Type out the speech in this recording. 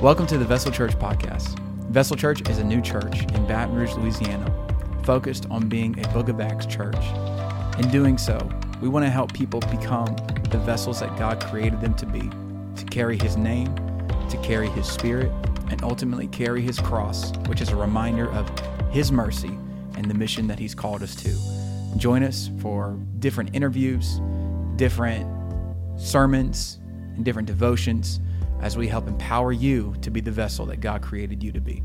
Welcome to the Vessel Church podcast. Vessel Church is a new church in Baton Rouge, Louisiana, focused on being a Book of Acts church. In doing so, we want to help people become the vessels that God created them to be, to carry His name, to carry His Spirit, and ultimately carry His cross, which is a reminder of His mercy and the mission that He's called us to. Join us for different interviews, different sermons, and different devotions as we help empower you to be the vessel that God created you to be.